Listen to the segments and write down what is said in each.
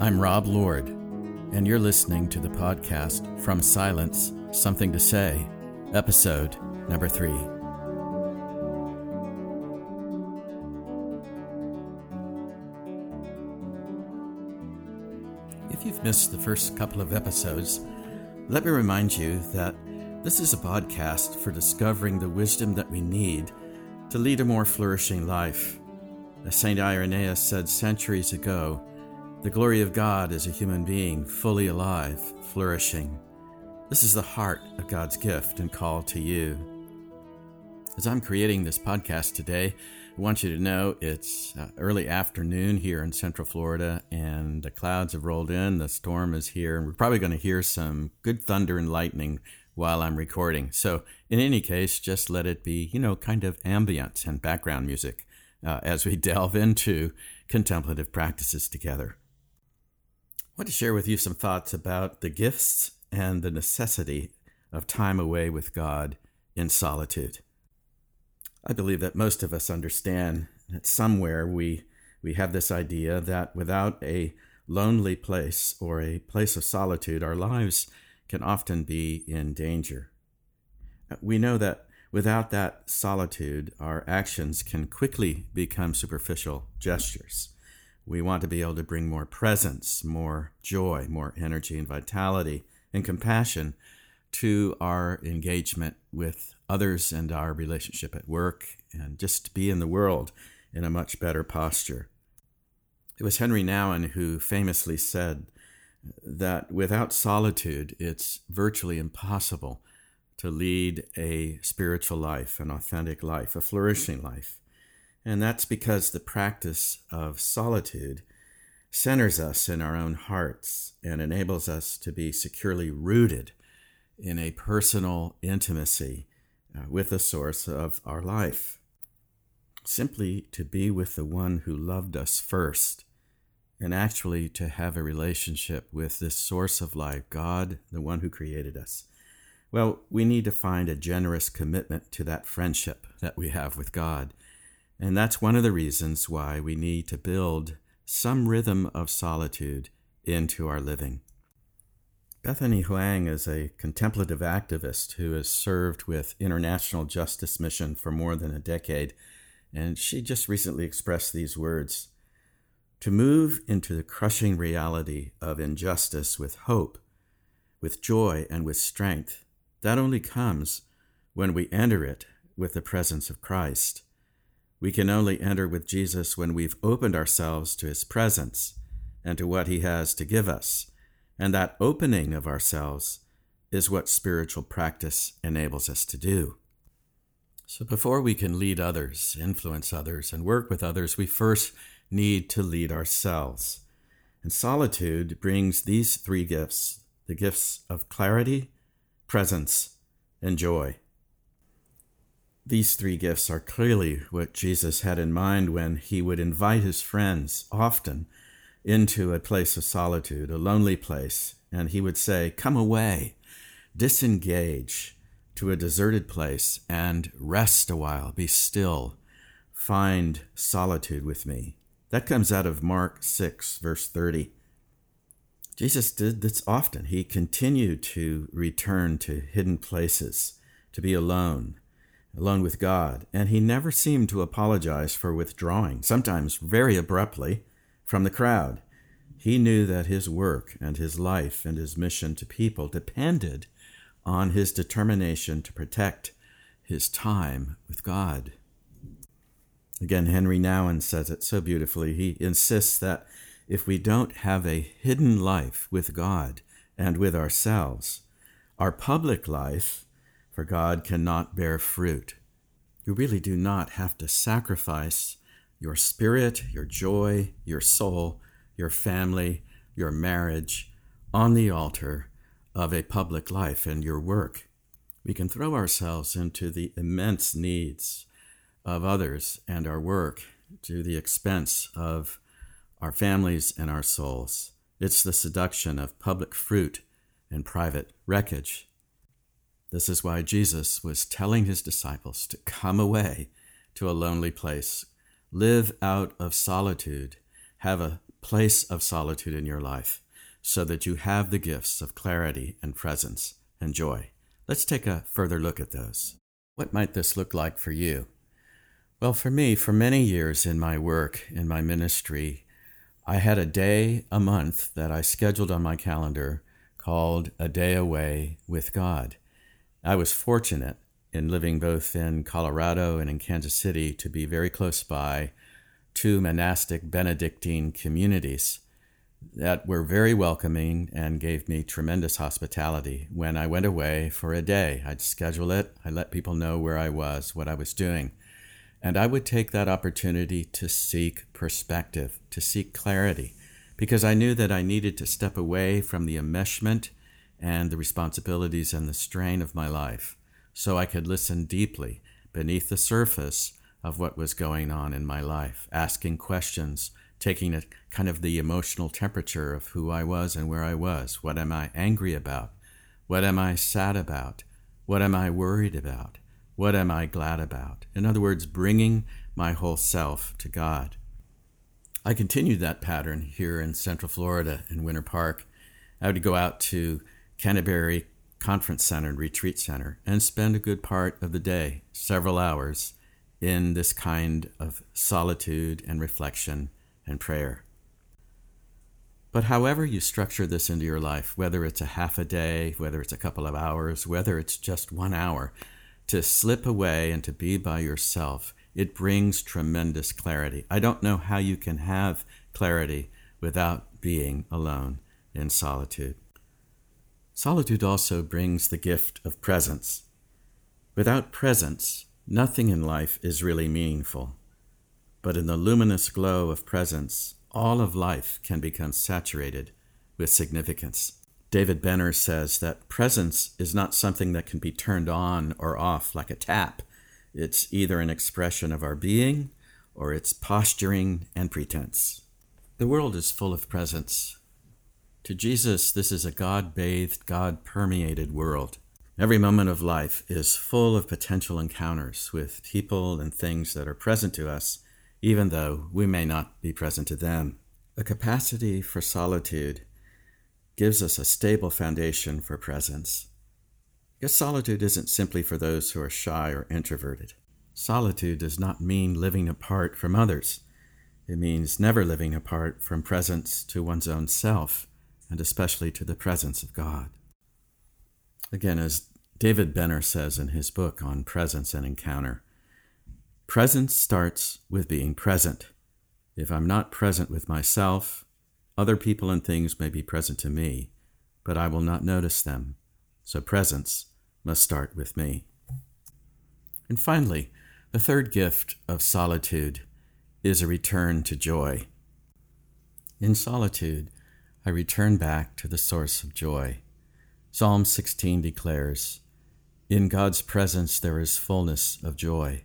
I'm Rob Lord, and you're listening to the podcast From Silence Something to Say, episode number three. If you've missed the first couple of episodes, let me remind you that this is a podcast for discovering the wisdom that we need to lead a more flourishing life. As St. Irenaeus said centuries ago, the glory of God is a human being fully alive, flourishing. This is the heart of God's gift and call to you. As I'm creating this podcast today, I want you to know it's uh, early afternoon here in Central Florida, and the clouds have rolled in. The storm is here, and we're probably going to hear some good thunder and lightning while I'm recording. So, in any case, just let it be, you know, kind of ambient and background music uh, as we delve into contemplative practices together. I want to share with you some thoughts about the gifts and the necessity of time away with God in solitude. I believe that most of us understand that somewhere we, we have this idea that without a lonely place or a place of solitude, our lives can often be in danger. We know that without that solitude, our actions can quickly become superficial gestures. We want to be able to bring more presence, more joy, more energy and vitality and compassion to our engagement with others and our relationship at work and just to be in the world in a much better posture. It was Henry Nouwen who famously said that without solitude, it's virtually impossible to lead a spiritual life, an authentic life, a flourishing life. And that's because the practice of solitude centers us in our own hearts and enables us to be securely rooted in a personal intimacy uh, with the source of our life. Simply to be with the one who loved us first, and actually to have a relationship with this source of life, God, the one who created us. Well, we need to find a generous commitment to that friendship that we have with God and that's one of the reasons why we need to build some rhythm of solitude into our living. Bethany Hoang is a contemplative activist who has served with International Justice Mission for more than a decade, and she just recently expressed these words To move into the crushing reality of injustice with hope, with joy, and with strength, that only comes when we enter it with the presence of Christ. We can only enter with Jesus when we've opened ourselves to his presence and to what he has to give us. And that opening of ourselves is what spiritual practice enables us to do. So, before we can lead others, influence others, and work with others, we first need to lead ourselves. And solitude brings these three gifts the gifts of clarity, presence, and joy. These three gifts are clearly what Jesus had in mind when he would invite his friends often into a place of solitude, a lonely place, and he would say, Come away, disengage to a deserted place and rest a while, be still, find solitude with me. That comes out of Mark 6, verse 30. Jesus did this often. He continued to return to hidden places, to be alone alone with God, and he never seemed to apologize for withdrawing, sometimes very abruptly, from the crowd. He knew that his work and his life and his mission to people depended on his determination to protect his time with God. Again, Henry Nouwen says it so beautifully. He insists that if we don't have a hidden life with God and with ourselves, our public life for God cannot bear fruit. You really do not have to sacrifice your spirit, your joy, your soul, your family, your marriage on the altar of a public life and your work. We can throw ourselves into the immense needs of others and our work to the expense of our families and our souls. It's the seduction of public fruit and private wreckage. This is why Jesus was telling his disciples to come away to a lonely place, live out of solitude, have a place of solitude in your life so that you have the gifts of clarity and presence and joy. Let's take a further look at those. What might this look like for you? Well, for me, for many years in my work, in my ministry, I had a day a month that I scheduled on my calendar called A Day Away with God. I was fortunate in living both in Colorado and in Kansas City to be very close by two monastic Benedictine communities that were very welcoming and gave me tremendous hospitality. When I went away for a day, I'd schedule it, I let people know where I was, what I was doing. And I would take that opportunity to seek perspective, to seek clarity, because I knew that I needed to step away from the enmeshment and the responsibilities and the strain of my life so I could listen deeply beneath the surface of what was going on in my life, asking questions, taking a kind of the emotional temperature of who I was and where I was. What am I angry about? What am I sad about? What am I worried about? What am I glad about? In other words, bringing my whole self to God. I continued that pattern here in Central Florida in Winter Park. I would go out to Canterbury Conference Center and Retreat Center and spend a good part of the day, several hours, in this kind of solitude and reflection and prayer. But however you structure this into your life, whether it's a half a day, whether it's a couple of hours, whether it's just one hour, to slip away and to be by yourself, it brings tremendous clarity. I don't know how you can have clarity without being alone in solitude. Solitude also brings the gift of presence. Without presence, nothing in life is really meaningful. But in the luminous glow of presence, all of life can become saturated with significance. David Benner says that presence is not something that can be turned on or off like a tap. It's either an expression of our being or it's posturing and pretense. The world is full of presence. To Jesus, this is a God bathed, God permeated world. Every moment of life is full of potential encounters with people and things that are present to us, even though we may not be present to them. A capacity for solitude gives us a stable foundation for presence. Because solitude isn't simply for those who are shy or introverted. Solitude does not mean living apart from others. It means never living apart from presence to one's own self, and especially to the presence of God. Again, as David Benner says in his book on presence and encounter, presence starts with being present. If I'm not present with myself, other people and things may be present to me, but I will not notice them, so presence must start with me. And finally, the third gift of solitude is a return to joy. In solitude, I return back to the source of joy. Psalm 16 declares, In God's presence there is fullness of joy.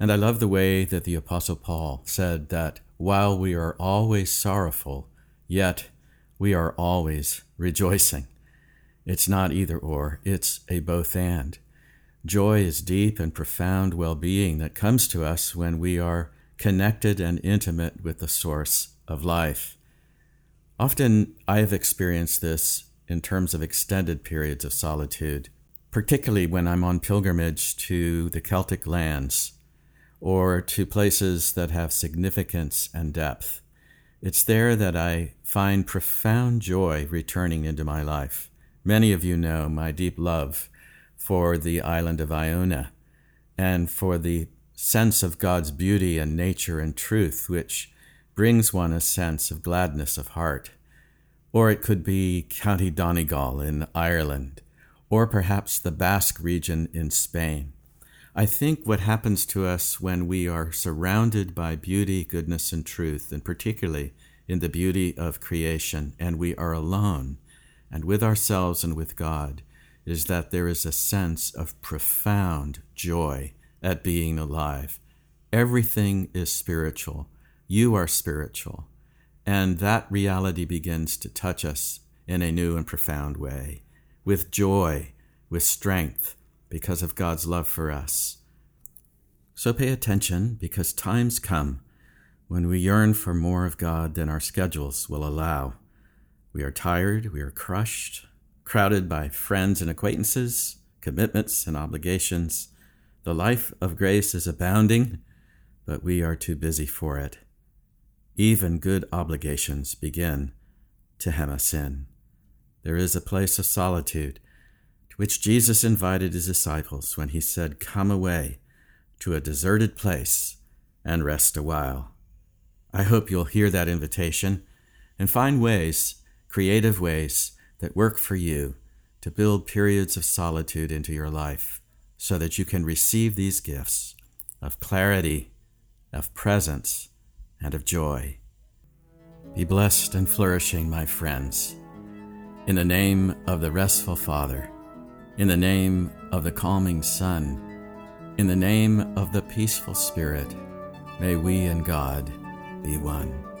And I love the way that the Apostle Paul said that while we are always sorrowful, Yet we are always rejoicing. It's not either or, it's a both and. Joy is deep and profound well being that comes to us when we are connected and intimate with the source of life. Often I have experienced this in terms of extended periods of solitude, particularly when I'm on pilgrimage to the Celtic lands or to places that have significance and depth. It's there that I find profound joy returning into my life. Many of you know my deep love for the island of Iona and for the sense of God's beauty and nature and truth, which brings one a sense of gladness of heart. Or it could be County Donegal in Ireland, or perhaps the Basque region in Spain. I think what happens to us when we are surrounded by beauty, goodness, and truth, and particularly in the beauty of creation, and we are alone and with ourselves and with God, is that there is a sense of profound joy at being alive. Everything is spiritual. You are spiritual. And that reality begins to touch us in a new and profound way, with joy, with strength, because of God's love for us. So pay attention because times come when we yearn for more of God than our schedules will allow. We are tired, we are crushed, crowded by friends and acquaintances, commitments and obligations. The life of grace is abounding, but we are too busy for it. Even good obligations begin to hem us in. There is a place of solitude to which Jesus invited his disciples when he said, Come away to a deserted place and rest a while. I hope you'll hear that invitation and find ways, creative ways, that work for you to build periods of solitude into your life so that you can receive these gifts of clarity, of presence, and of joy. Be blessed and flourishing, my friends. In the name of the restful Father, in the name of the calming Son, in the name of the peaceful Spirit, may we and God be one.